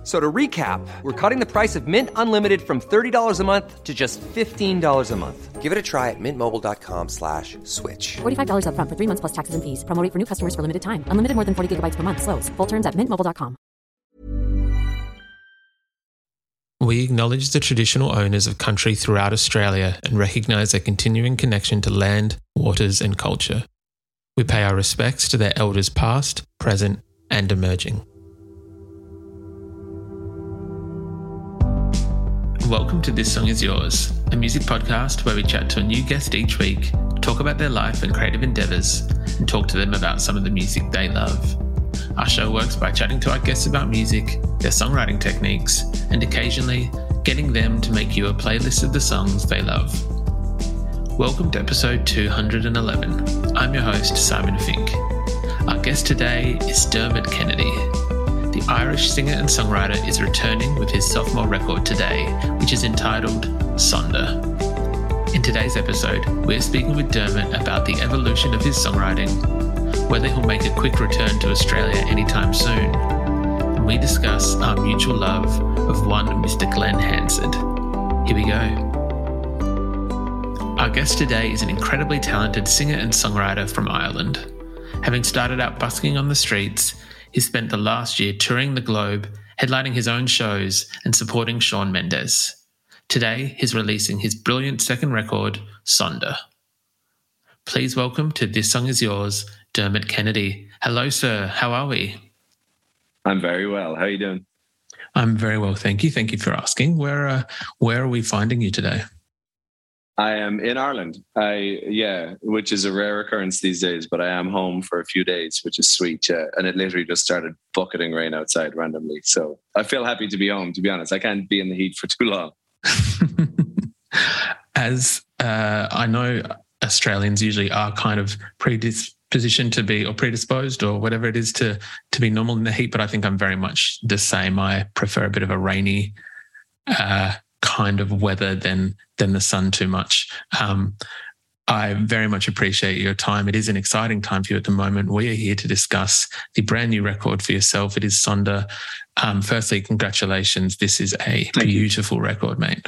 F- So to recap, we're cutting the price of Mint Unlimited from $30 a month to just $15 a month. Give it a try at mintmobile.com slash switch. $45 upfront for three months plus taxes and fees. Promo rate for new customers for limited time. Unlimited more than 40 gigabytes per month. Slows. Full terms at mintmobile.com. We acknowledge the traditional owners of country throughout Australia and recognise their continuing connection to land, waters, and culture. We pay our respects to their elders past, present, and emerging. Welcome to This Song Is Yours, a music podcast where we chat to a new guest each week, talk about their life and creative endeavours, and talk to them about some of the music they love. Our show works by chatting to our guests about music, their songwriting techniques, and occasionally getting them to make you a playlist of the songs they love. Welcome to episode 211. I'm your host, Simon Fink. Our guest today is Dermot Kennedy. The Irish singer and songwriter is returning with his sophomore record today, which is entitled Sonder. In today's episode, we're speaking with Dermot about the evolution of his songwriting, whether he'll make a quick return to Australia anytime soon, and we discuss our mutual love of one Mr. Glen Hansard. Here we go. Our guest today is an incredibly talented singer and songwriter from Ireland. Having started out busking on the streets, he spent the last year touring the globe, headlining his own shows and supporting Shawn Mendes. Today, he's releasing his brilliant second record, Sonder. Please welcome to This Song Is Yours, Dermot Kennedy. Hello, sir. How are we? I'm very well. How are you doing? I'm very well, thank you. Thank you for asking. Where uh, where are we finding you today? I am in Ireland. I yeah, which is a rare occurrence these days, but I am home for a few days, which is sweet. Yeah. And it literally just started bucketing rain outside randomly. So I feel happy to be home, to be honest. I can't be in the heat for too long. As uh, I know, Australians usually are kind of predispositioned to be, or predisposed, or whatever it is, to to be normal in the heat. But I think I'm very much the same. I prefer a bit of a rainy uh, kind of weather than than the sun too much. Um, I very much appreciate your time. It is an exciting time for you at the moment. We are here to discuss the brand new record for yourself. It is Sonder. Um, firstly, congratulations. This is a Thank beautiful you. record, mate.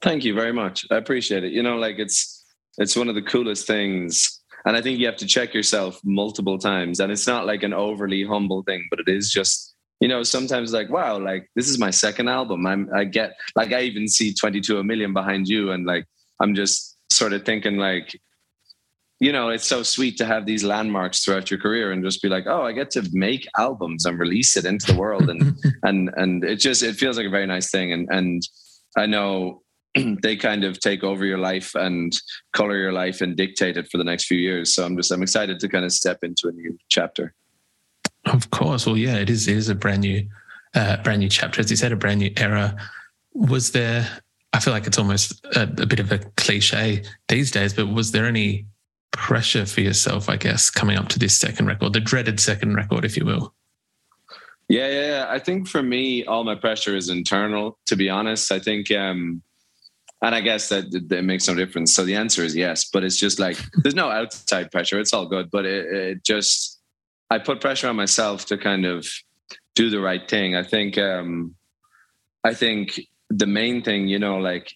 Thank you very much. I appreciate it. You know, like it's it's one of the coolest things. And I think you have to check yourself multiple times. And it's not like an overly humble thing, but it is just, you know, sometimes like, wow, like this is my second album. I'm I get like I even see 22 a million behind you. And like I'm just sort of thinking like, you know, it's so sweet to have these landmarks throughout your career and just be like, oh, I get to make albums and release it into the world. And and and it just it feels like a very nice thing. And and I know they kind of take over your life and color your life and dictate it for the next few years. So I'm just I'm excited to kind of step into a new chapter. Of course. Well, yeah, it is. It is a brand new, uh, brand new chapter. As you said, a brand new era. Was there? I feel like it's almost a, a bit of a cliche these days, but was there any pressure for yourself? I guess coming up to this second record, the dreaded second record, if you will. Yeah, yeah, yeah. I think for me, all my pressure is internal. To be honest, I think. um and I guess that, that makes no difference. So the answer is yes, but it's just like there's no outside pressure. It's all good, but it, it, just I put pressure on myself to kind of do the right thing. I think um, I think the main thing, you know, like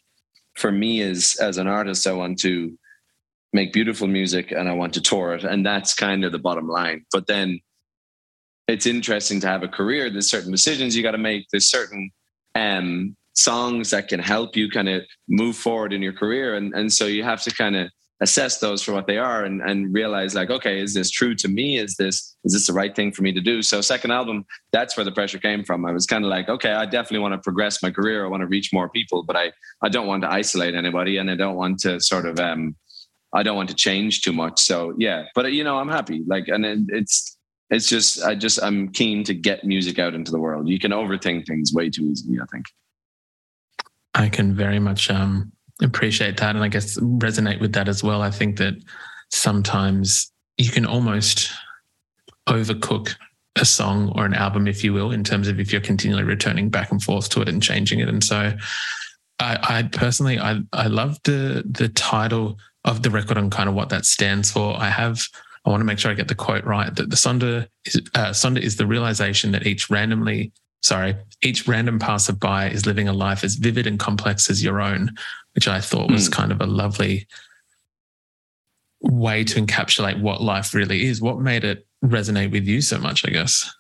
for me is as an artist, I want to make beautiful music and I want to tour it, and that's kind of the bottom line. But then it's interesting to have a career. There's certain decisions you got to make. There's certain um, songs that can help you kind of move forward in your career. And, and so you have to kind of assess those for what they are and, and realize like, okay, is this true to me? Is this, is this the right thing for me to do? So second album, that's where the pressure came from. I was kind of like, okay, I definitely want to progress my career. I want to reach more people, but I, I don't want to isolate anybody and I don't want to sort of, um, I don't want to change too much. So yeah, but you know, I'm happy. Like, and it, it's, it's just, I just, I'm keen to get music out into the world. You can overthink things way too easily, I think. I can very much um, appreciate that. And I guess resonate with that as well. I think that sometimes you can almost overcook a song or an album, if you will, in terms of if you're continually returning back and forth to it and changing it. And so, I, I personally, I I love the the title of the record and kind of what that stands for. I have. I want to make sure I get the quote right. That the Sonder is uh, Sonder is the realization that each randomly, sorry, each random passerby is living a life as vivid and complex as your own, which I thought was Mm. kind of a lovely way to encapsulate what life really is. What made it resonate with you so much? I guess.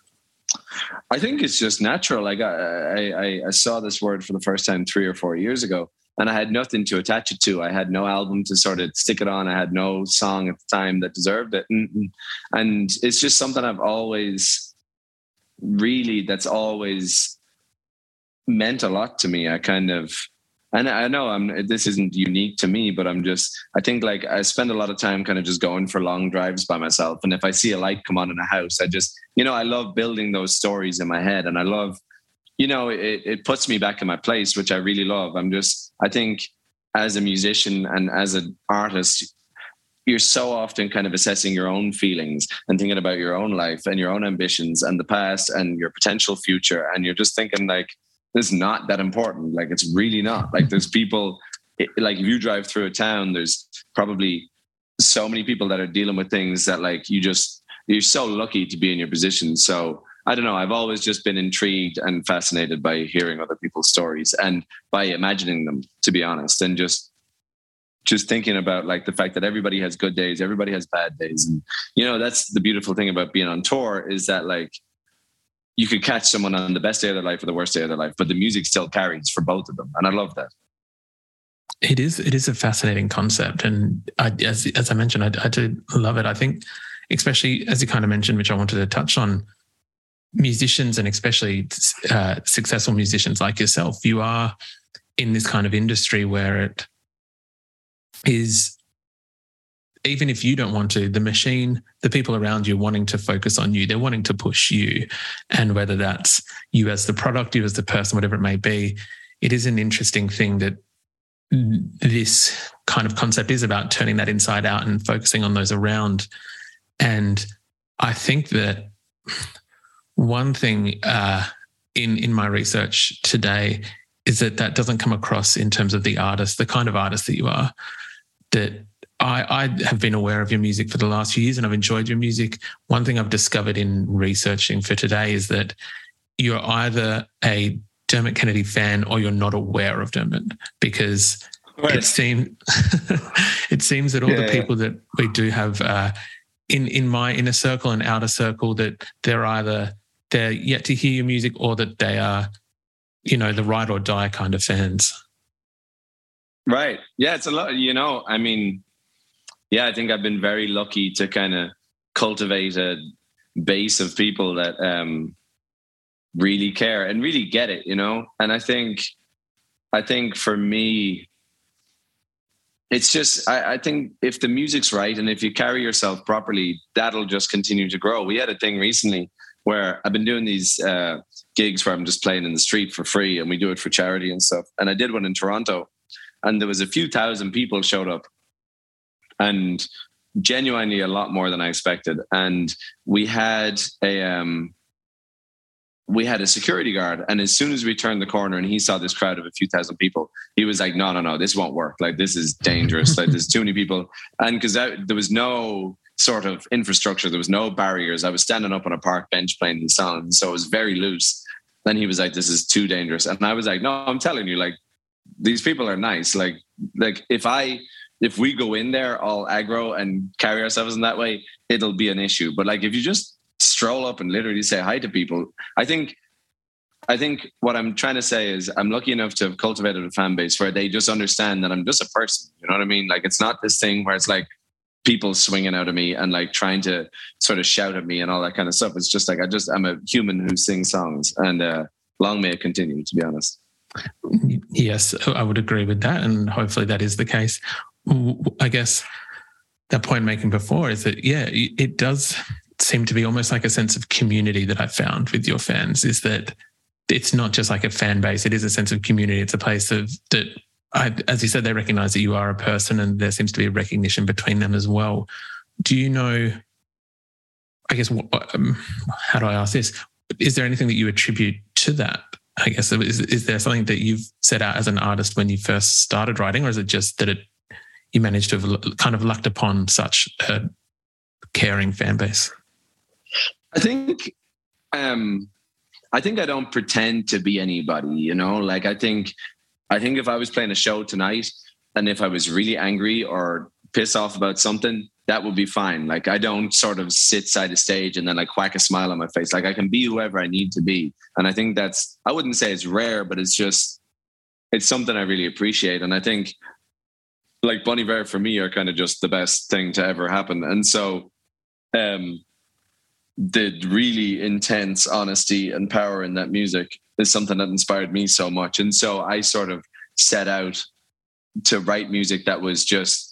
I think it's just natural. Like I, I, I saw this word for the first time three or four years ago, and I had nothing to attach it to. I had no album to sort of stick it on. I had no song at the time that deserved it, and, and it's just something I've always really. That's always meant a lot to me. I kind of, and I know I'm. This isn't unique to me, but I'm just. I think like I spend a lot of time kind of just going for long drives by myself, and if I see a light come on in a house, I just you know, I love building those stories in my head and I love, you know, it, it puts me back in my place, which I really love. I'm just, I think as a musician and as an artist, you're so often kind of assessing your own feelings and thinking about your own life and your own ambitions and the past and your potential future. And you're just thinking like, this is not that important. Like, it's really not. Like, there's people, like, if you drive through a town, there's probably so many people that are dealing with things that, like, you just, you're so lucky to be in your position. So I don't know. I've always just been intrigued and fascinated by hearing other people's stories and by imagining them, to be honest, and just just thinking about like the fact that everybody has good days, everybody has bad days, and you know that's the beautiful thing about being on tour is that like you could catch someone on the best day of their life or the worst day of their life, but the music still carries for both of them, and I love that. It is. It is a fascinating concept, and I, as as I mentioned, I, I do love it. I think, especially as you kind of mentioned, which I wanted to touch on, musicians and especially uh, successful musicians like yourself, you are in this kind of industry where it is. Even if you don't want to, the machine, the people around you wanting to focus on you, they're wanting to push you. And whether that's you as the product, you as the person, whatever it may be, it is an interesting thing that this kind of concept is about turning that inside out and focusing on those around. And I think that one thing uh, in in my research today is that that doesn't come across in terms of the artist, the kind of artist that you are. That I, I have been aware of your music for the last few years, and I've enjoyed your music. One thing I've discovered in researching for today is that you're either a Dermot Kennedy fan or you're not aware of Dermot because it seems it seems that all Yeah, the yeah. people that we do have uh, in in my inner circle and outer circle that they're either they're yet to hear your music or that they are you know the ride or die kind of fans. Right. Yeah, it's a lot. You know, I mean, yeah, I think I've been very lucky to kind of cultivate a base of people that um, really care and really get it. You know, and I think, I think for me, it's just I, I think if the music's right and if you carry yourself properly, that'll just continue to grow. We had a thing recently where I've been doing these uh, gigs where I'm just playing in the street for free, and we do it for charity and stuff. And I did one in Toronto and there was a few thousand people showed up. And genuinely a lot more than i expected. And we had a um we had a security guard and as soon as we turned the corner and he saw this crowd of a few thousand people he was like no no no this won't work. Like this is dangerous. Like there's too many people. And because there was no sort of infrastructure there was no barriers. I was standing up on a park bench playing the songs so it was very loose. Then he was like this is too dangerous. And i was like no i'm telling you like these people are nice. Like, like if I if we go in there all aggro and carry ourselves in that way, it'll be an issue. But like if you just stroll up and literally say hi to people, I think I think what I'm trying to say is I'm lucky enough to have cultivated a fan base where they just understand that I'm just a person. You know what I mean? Like it's not this thing where it's like people swinging out of me and like trying to sort of shout at me and all that kind of stuff. It's just like I just I'm a human who sings songs and uh long may it continue, to be honest. Yes, I would agree with that, and hopefully that is the case. I guess that point making before is that yeah, it does seem to be almost like a sense of community that I found with your fans. Is that it's not just like a fan base; it is a sense of community. It's a place of that. I, as you said, they recognize that you are a person, and there seems to be a recognition between them as well. Do you know? I guess, um, how do I ask this? Is there anything that you attribute to that? I guess is, is there something that you've set out as an artist when you first started writing, or is it just that it you managed to have kind of lucked upon such a caring fan base? I think, um, I think I don't pretend to be anybody. You know, like I think, I think if I was playing a show tonight, and if I was really angry or pissed off about something, that would be fine. Like I don't sort of sit side of stage and then like whack a smile on my face. Like I can be whoever I need to be. And I think that's I wouldn't say it's rare, but it's just it's something I really appreciate. And I think like Bon Iver for me are kind of just the best thing to ever happen. And so um the really intense honesty and power in that music is something that inspired me so much. And so I sort of set out to write music that was just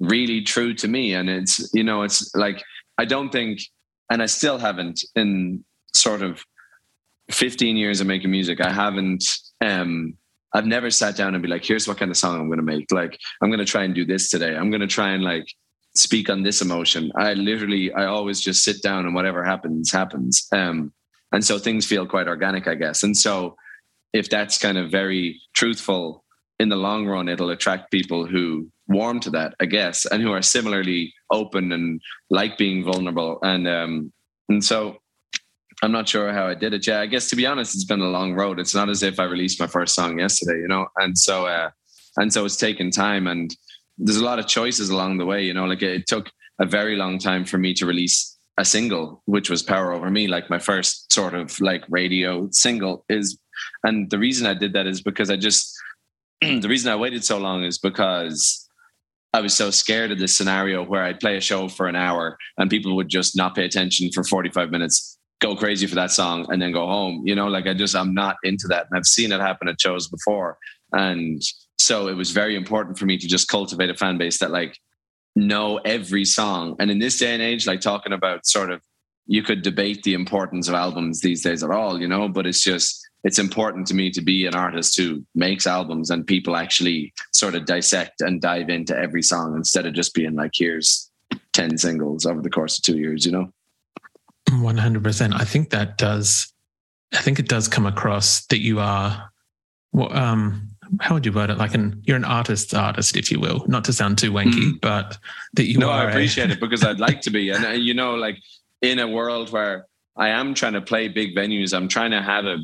really true to me. And it's, you know, it's like, I don't think, and I still haven't in sort of 15 years of making music, I haven't, um, I've never sat down and be like, here's what kind of song I'm going to make. Like, I'm going to try and do this today. I'm going to try and like speak on this emotion. I literally, I always just sit down and whatever happens, happens. Um, and so things feel quite organic, I guess. And so if that's kind of very truthful in the long run, it'll attract people who warm to that, I guess, and who are similarly open and like being vulnerable. And um, and so I'm not sure how I did it. Yeah, I guess to be honest, it's been a long road. It's not as if I released my first song yesterday, you know. And so uh, and so it's taken time, and there's a lot of choices along the way. You know, like it took a very long time for me to release a single, which was Power Over Me, like my first sort of like radio single is. And the reason I did that is because I just the reason I waited so long is because I was so scared of this scenario where I'd play a show for an hour and people would just not pay attention for 45 minutes, go crazy for that song, and then go home. You know, like I just, I'm not into that. And I've seen it happen at shows before. And so it was very important for me to just cultivate a fan base that like know every song. And in this day and age, like talking about sort of, you could debate the importance of albums these days at all, you know, but it's just, it's important to me to be an artist who makes albums and people actually sort of dissect and dive into every song instead of just being like, here's 10 singles over the course of two years, you know? 100%. I think that does, I think it does come across that you are, well, um, how would you word it? Like an, you're an artist's artist, if you will, not to sound too wanky, mm. but that you no, are. I appreciate a, it because I'd like to be. And, uh, you know, like in a world where I am trying to play big venues, I'm trying to have a,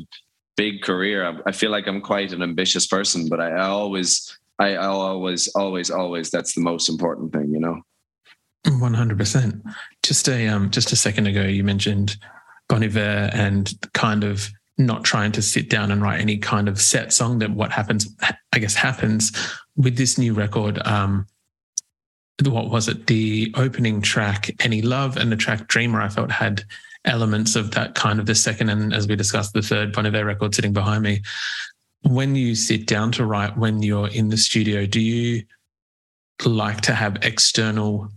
big career. I, feel like I'm quite an ambitious person, but I, I always, I, I always, always, always, that's the most important thing, you know? 100%. Just a, um, just a second ago, you mentioned Bon Iver and kind of not trying to sit down and write any kind of set song that what happens, I guess, happens with this new record. Um, what was it? The opening track, Any Love, and the track Dreamer, I felt had elements of that kind of the second and as we discussed the third Bon Iver record sitting behind me. When you sit down to write when you're in the studio, do you like to have external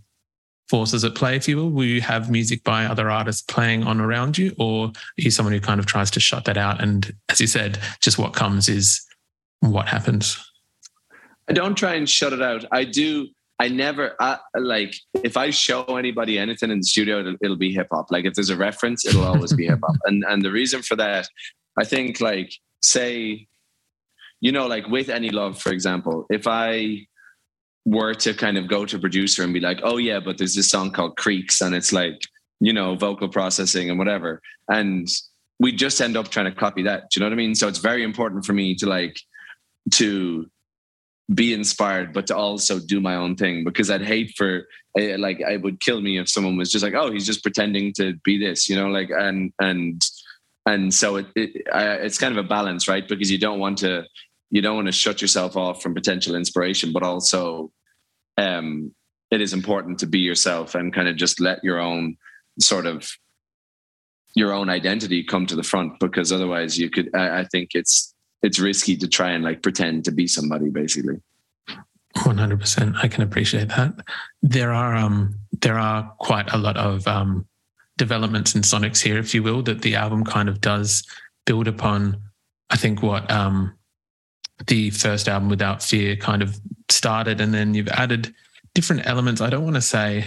forces at play, if you will? Will you have music by other artists playing on around you, or are you someone who kind of tries to shut that out? And as you said, just what comes is what happens. I don't try and shut it out. I do I never I, like if I show anybody anything in the studio, it'll, it'll be hip hop. Like if there's a reference, it'll always be hip hop. And and the reason for that, I think, like say, you know, like with any love, for example, if I were to kind of go to producer and be like, oh yeah, but there's this song called Creeks, and it's like you know vocal processing and whatever, and we just end up trying to copy that. Do you know what I mean? So it's very important for me to like to be inspired, but to also do my own thing because I'd hate for eh, like it would kill me if someone was just like, oh, he's just pretending to be this, you know, like and and and so it, it it's kind of a balance, right? Because you don't want to you don't want to shut yourself off from potential inspiration, but also um, it is important to be yourself and kind of just let your own sort of your own identity come to the front because otherwise you could I, I think it's it's risky to try and like pretend to be somebody basically. 100% i can appreciate that. There are um there are quite a lot of um developments and sonics here if you will that the album kind of does build upon. I think what um the first album without fear kind of started and then you've added different elements. I don't want to say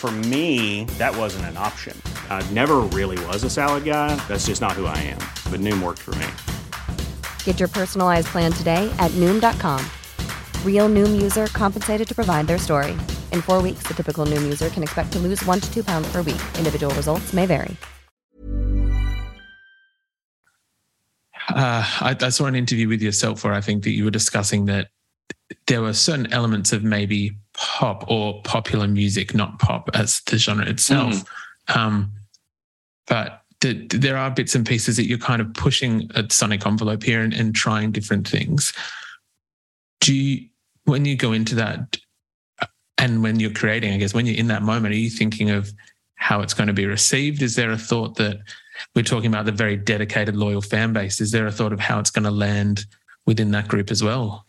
For me, that wasn't an option. I never really was a salad guy. That's just not who I am. But Noom worked for me. Get your personalized plan today at Noom.com. Real Noom user compensated to provide their story. In four weeks, the typical Noom user can expect to lose one to two pounds per week. Individual results may vary. Uh, I, I saw an interview with yourself where I think that you were discussing that there were certain elements of maybe pop or popular music, not pop as the genre itself. Um, but th- there are bits and pieces that you're kind of pushing a sonic envelope here and, and trying different things. Do you, when you go into that and when you're creating, I guess, when you're in that moment, are you thinking of how it's going to be received? Is there a thought that we're talking about the very dedicated, loyal fan base? Is there a thought of how it's going to land within that group as well?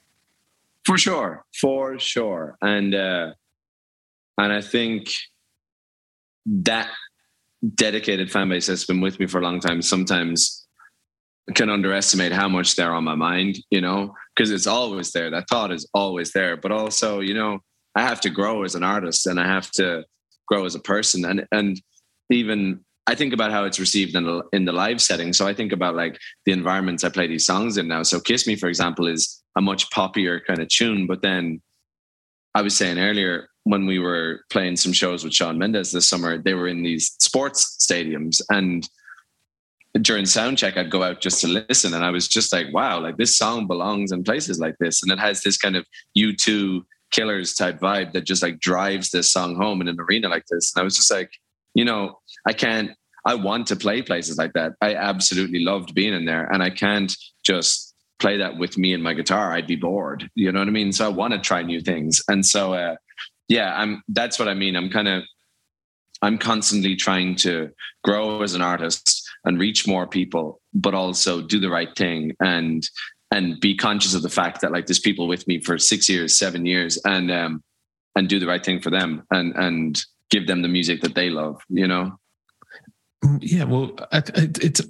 For sure, for sure, and uh, and I think that dedicated fan base that's been with me for a long time sometimes can underestimate how much they're on my mind, you know, because it's always there. That thought is always there, but also, you know, I have to grow as an artist and I have to grow as a person, and and even I think about how it's received in the, in the live setting. So I think about like the environments I play these songs in now. So Kiss Me, for example, is a much poppier kind of tune. But then I was saying earlier, when we were playing some shows with Shawn Mendes this summer, they were in these sports stadiums. And during sound check, I'd go out just to listen. And I was just like, wow, like this song belongs in places like this. And it has this kind of U2 killers type vibe that just like drives this song home in an arena like this. And I was just like, you know, I can't, I want to play places like that. I absolutely loved being in there. And I can't just play that with me and my guitar. I'd be bored. You know what I mean? So I want to try new things. And so, uh, yeah, I'm, that's what I mean. I'm kind of, I'm constantly trying to grow as an artist and reach more people, but also do the right thing and, and be conscious of the fact that like there's people with me for six years, seven years and, um, and do the right thing for them and, and give them the music that they love, you know? Yeah, well, it's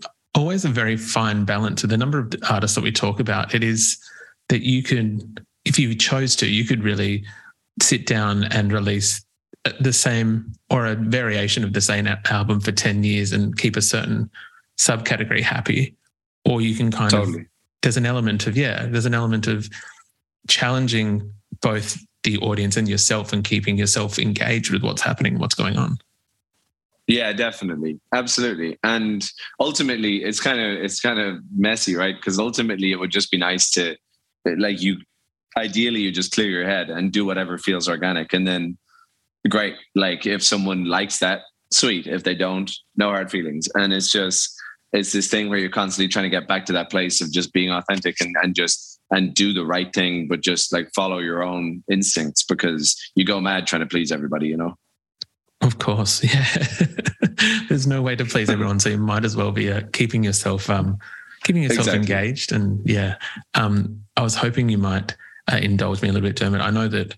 always a very fine balance. To the number of artists that we talk about, it is that you could, if you chose to, you could really sit down and release the same or a variation of the same album for 10 years and keep a certain subcategory happy. Or you can kind Totally. of, there's an element of, yeah, there's an element of challenging both the audience and yourself and keeping yourself engaged with what's happening, what's going on. Yeah, definitely. Absolutely. And ultimately it's kind of it's kind of messy, right? Because ultimately it would just be nice to like you ideally you just clear your head and do whatever feels organic. And then great. Like if someone likes that, sweet. If they don't, no hard feelings. And it's just it's this thing where you're constantly trying to get back to that place of just being authentic and, and just and do the right thing, but just like follow your own instincts because you go mad trying to please everybody, you know? Of course, yeah. There's no way to please everyone, so you might as well be uh, keeping yourself um, keeping yourself Exactly. engaged. And yeah, um, I was hoping you might uh, indulge me a little bit, Dermot. I know that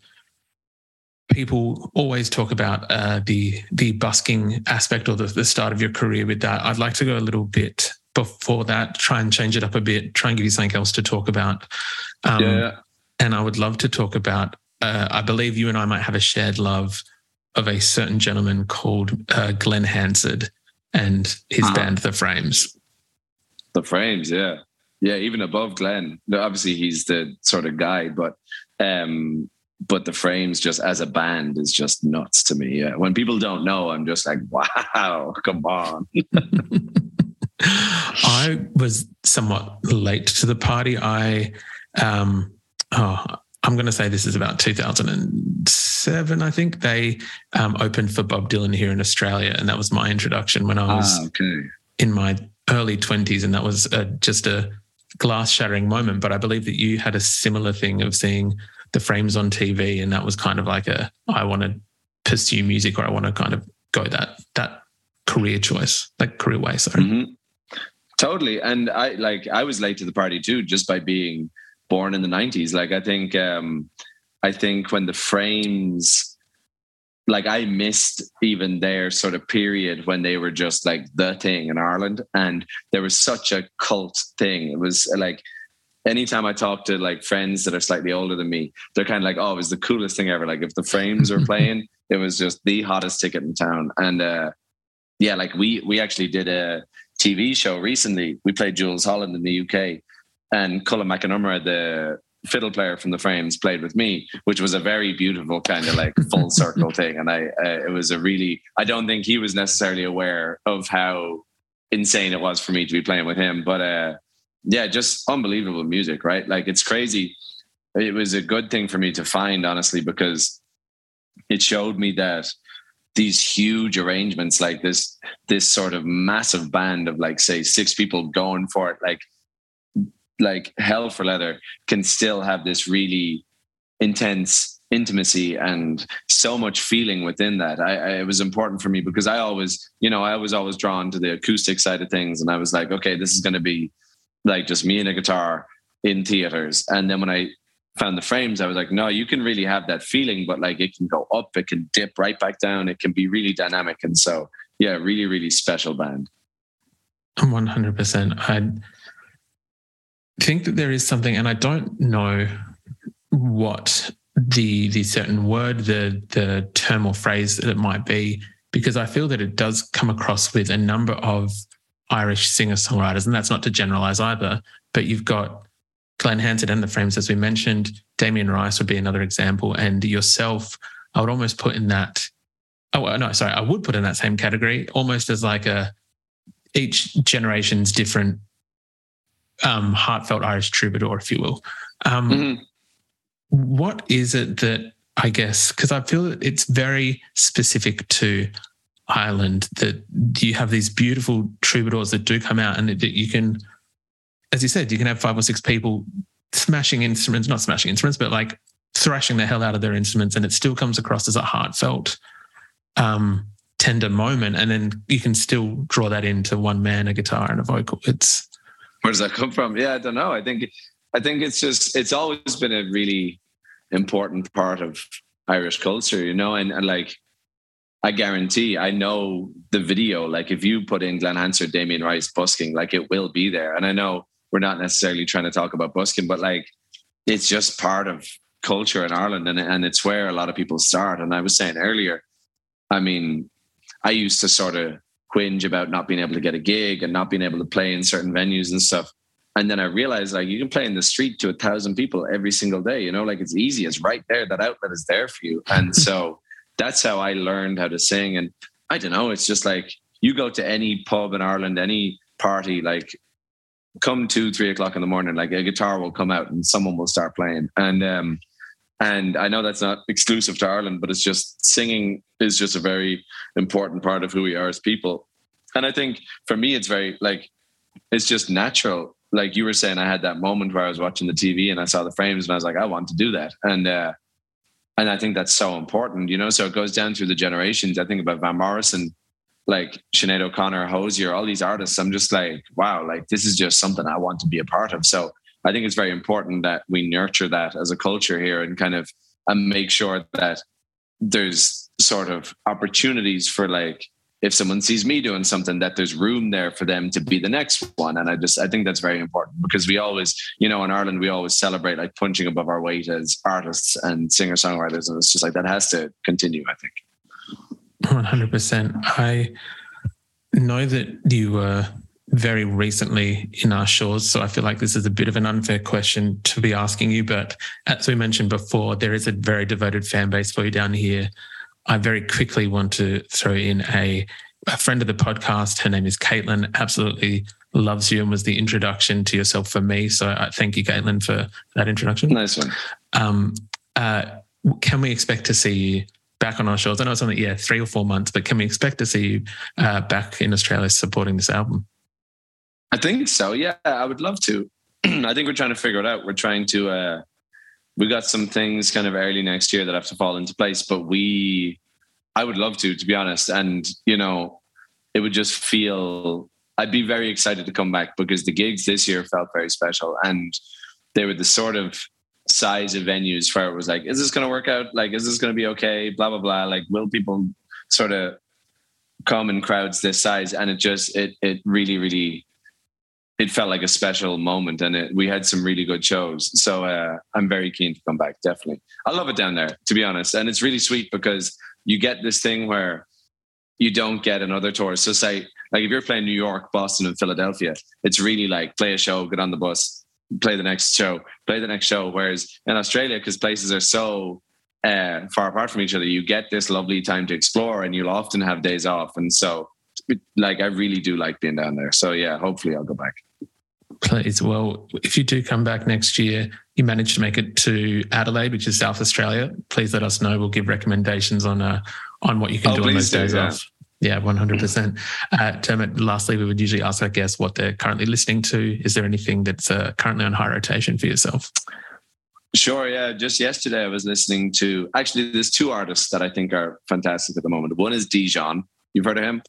people always talk about uh, the the busking aspect or the, the start of your career with that. I'd like to go a little bit before that, try and change it up a bit, try and give you something else to talk about. Um, yeah. and I would love to talk about. Uh, I believe you and I might have a shared love of a certain gentleman called uh, Glen Hansard and his Uh-huh. band, The Frames. The frames, yeah. Yeah, even above Glen. Obviously he's the sort of guy, but um but the frames just as a band is just nuts to me. Yeah. When people don't know, I'm just like, wow, come on. I was somewhat late to the party. I, um, oh, I'm going to say this is about 2007, I think. They um, opened for Bob Dylan here in Australia. And that was my introduction when I was ah, okay. in my early 20s. And that was a, just a glass shattering moment. But I believe that you had a similar thing of seeing the frames on TV. And that was kind of like a, I want to pursue music or I want to kind of go that, that career choice, like career way. Sorry. Mm-hmm. Totally. And I like, I was late to the party too, just by being born in the 90s like i think um i think when the frames like i missed even their sort of period when they were just like the thing in ireland and there was such a cult thing. It was like anytime i talk to like friends that are slightly older than me they're kind of like oh it was the coolest thing ever. Like if the frames were playing it was just the hottest ticket in town. And uh yeah like we we actually did a tv show recently. We played Jools Holland in the uk and Colm Mac Con Iomaire, the fiddle player from the Frames, played with me, which was a very beautiful kind of like full circle thing. And I, uh, it was a really, I don't think he was necessarily aware of how insane it was for me to be playing with him, but uh, yeah, just unbelievable music, right? Like it's crazy. It was a good thing for me to find, honestly, because it showed me that these huge arrangements like this this sort of massive band of like say six people going for it like like hell for leather can still have this really intense intimacy and so much feeling within that. I, I, it was important for me because I always, you know, I was always drawn to the acoustic side of things, and I was like, okay, this is going to be like just me and a guitar in theaters. And then when I found the frames, I was like, no, you can really have that feeling, but like it can go up, it can dip right back down, it can be really dynamic, and so yeah, really, really special band. One hundred percent. I think that there is something, and I don't know what the the certain word, the the term or phrase that it might be, because I feel that it does come across with a number of Irish singer songwriters, and that's not to generalize either. But you've got Glen Hansard and the Frames, as we mentioned. Damien Rice would be another example, and yourself. I would almost put in that. Oh no, sorry, I would put in that same category, almost as like a each generation's different um, heartfelt Irish troubadour, if you will. Um, mm-hmm. what is it that I guess because I feel that it's very specific to Ireland that you have these beautiful troubadours that do come out and that you can, as you said, you can have five or six people smashing instruments, not smashing instruments, but like thrashing the hell out of their instruments, and it still comes across as a heartfelt, um, tender moment, and then you can still draw that into one man, a guitar, and a vocal. It's where does that come from? Yeah, I don't know. I think I think it's just it's always been a really important part of Irish culture, you know, and, and like I guarantee I know the video. Like if you put in Glen Hansard, Damien Rice busking, like it will be there. And I know we're not necessarily trying to talk about busking, but like it's just part of culture in Ireland and, and it's where a lot of people start. And I was saying earlier, I mean, I used to sort of whinge about not being able to get a gig and not being able to play in certain venues and stuff. And then I realized like you can play in the street to a thousand people every single day, you know, like it's easy. It's right there. That outlet is there for you. And so that's how I learned how to sing. And I don't know, it's just like you go to any pub in Ireland, any party, like come two, three o'clock in the morning, like a guitar will come out and someone will start playing. And um and I know that's not exclusive to Ireland, but it's just singing is just a very important part of who we are as people. And I think for me, it's very like, it's just natural. Like you were saying, I had that moment where I was watching the TV and I saw the frames and I was like, I want to do that. And, uh, and I think that's so important, you know. So it goes down through the generations. I think about Van Morrison, like Sinead O'Connor, Hozier, all these artists. I'm just like, wow, like this is just something I want to be a part of. So I think it's very important that we nurture that as a culture here and kind of and make sure that there's sort of opportunities for like if someone sees me doing something that there's room there for them to be the next one. And i just i think that's very important because we always you know in ireland we always celebrate like punching above our weight as artists and singer songwriters and it's just like that has to continue i think. 100% i know that you were very recently in our shores. So I feel like this is a bit of an unfair question to be asking you. But as we mentioned before, there is a very devoted fan base for you down here. I very quickly want to throw in a, a friend of the podcast. Her name is Caitlin. Absolutely loves you and was the introduction to yourself for me. So I thank you, Caitlin, for that introduction. Nice one. Um, uh, can we expect to see you back on our shores? I know it's only yeah three or four months, but can we expect to see you uh, back in Australia supporting this album? I think so. Yeah, I would love to. I think we're trying to figure it out. We're trying to. Uh, we got some things kind of early next year that have to fall into place, but we. I would love to, to be honest, and you know, it would just feel. I'd be very excited to come back because the gigs this year felt very special, and they were the sort of size of venues where it was like, is this going to work out? Like, is this going to be okay? Blah blah blah. Like, will people sort of come in crowds this size? And it just it it really really it felt like a special moment, and it, we had some really good shows. So uh, I'm very keen to come back. Definitely, I love it down there, to be honest, and it's really sweet because you get this thing where you don't get another tour. So say like if you're playing New York, Boston, and Philadelphia, it's really like play a show, get on the bus, play the next show, play the next show. Whereas in Australia, because places are so uh, far apart from each other, you get this lovely time to explore, and you'll often have days off. And so, like, I really do like being down there. So yeah, hopefully I'll go back. Please, well, if you do come back next year, you manage to make it to Adelaide, which is South Australia. Please let us know. We'll give recommendations on uh, on what you can Oh, do on those do, days yeah. off. Yeah, one hundred percent. Dermot, lastly, we would usually ask our guests what they're currently listening to. Is there anything that's uh, currently on high rotation for yourself? Sure, yeah. Just yesterday, I was listening to actually. There's two artists that I think are fantastic at the moment. One is Dijon. You've heard of him?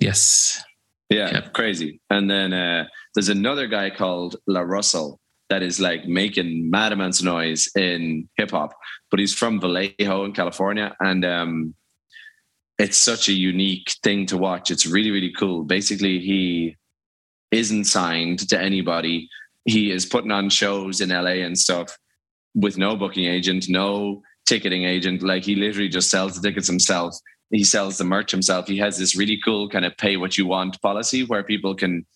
Yes. Yeah, Yep. crazy. And then uh, there's another guy called La Russell that is like making mad amounts of noise in hip hop, but he's from Vallejo in California, and um, it's such a unique thing to watch. It's really really cool. Basically, he isn't signed to anybody. He is putting on shows in LA and stuff with no booking agent, no ticketing agent. Like he literally just sells the tickets himself. He sells the merch himself. He has this really cool kind of pay what you want policy where people can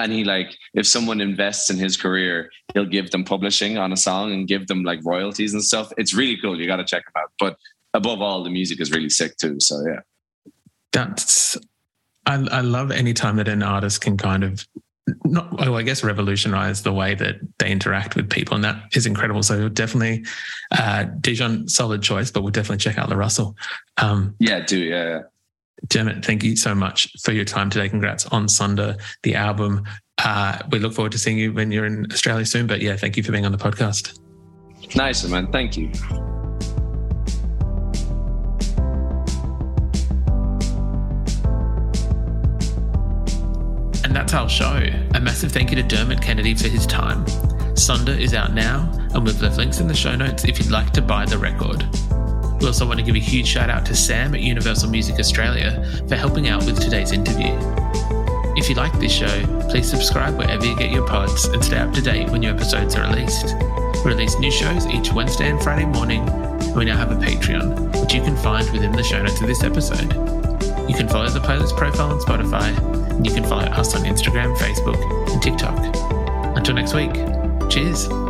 and he like if someone invests in his career, he'll give them publishing on a song and give them like royalties and stuff. It's really cool. You got to check him out. But above all, the music is really sick too. So yeah. That's I, I love any time that an artist can kind of not well, I guess revolutionize the way that they interact with people, and that is incredible. So definitely, uh, Dijon, solid choice, but we'll definitely check out La Russell. Um, Yeah, do yeah. yeah. Dermot, thank you so much for your time today. Congrats on Sonder, the album. Uh, we look forward to seeing you when you're in Australia soon. But yeah, thank you for being on the podcast. Nice man. Thank you. And that's our show. A massive thank you to Dermot Kennedy for his time. Sonder is out now, and we've left links in the show notes if you'd like to buy the record. We also want to give a huge shout out to Sam at Universal Music Australia for helping out with today's interview. If you like this show, please subscribe wherever you get your pods and stay up to date when new episodes are released. We release new shows each Wednesday and Friday morning, and we now have a Patreon, which you can find within the show notes of this episode. You can follow the playlist profile on Spotify, you can follow us on Instagram, Facebook, and TikTok. Until next week, cheers.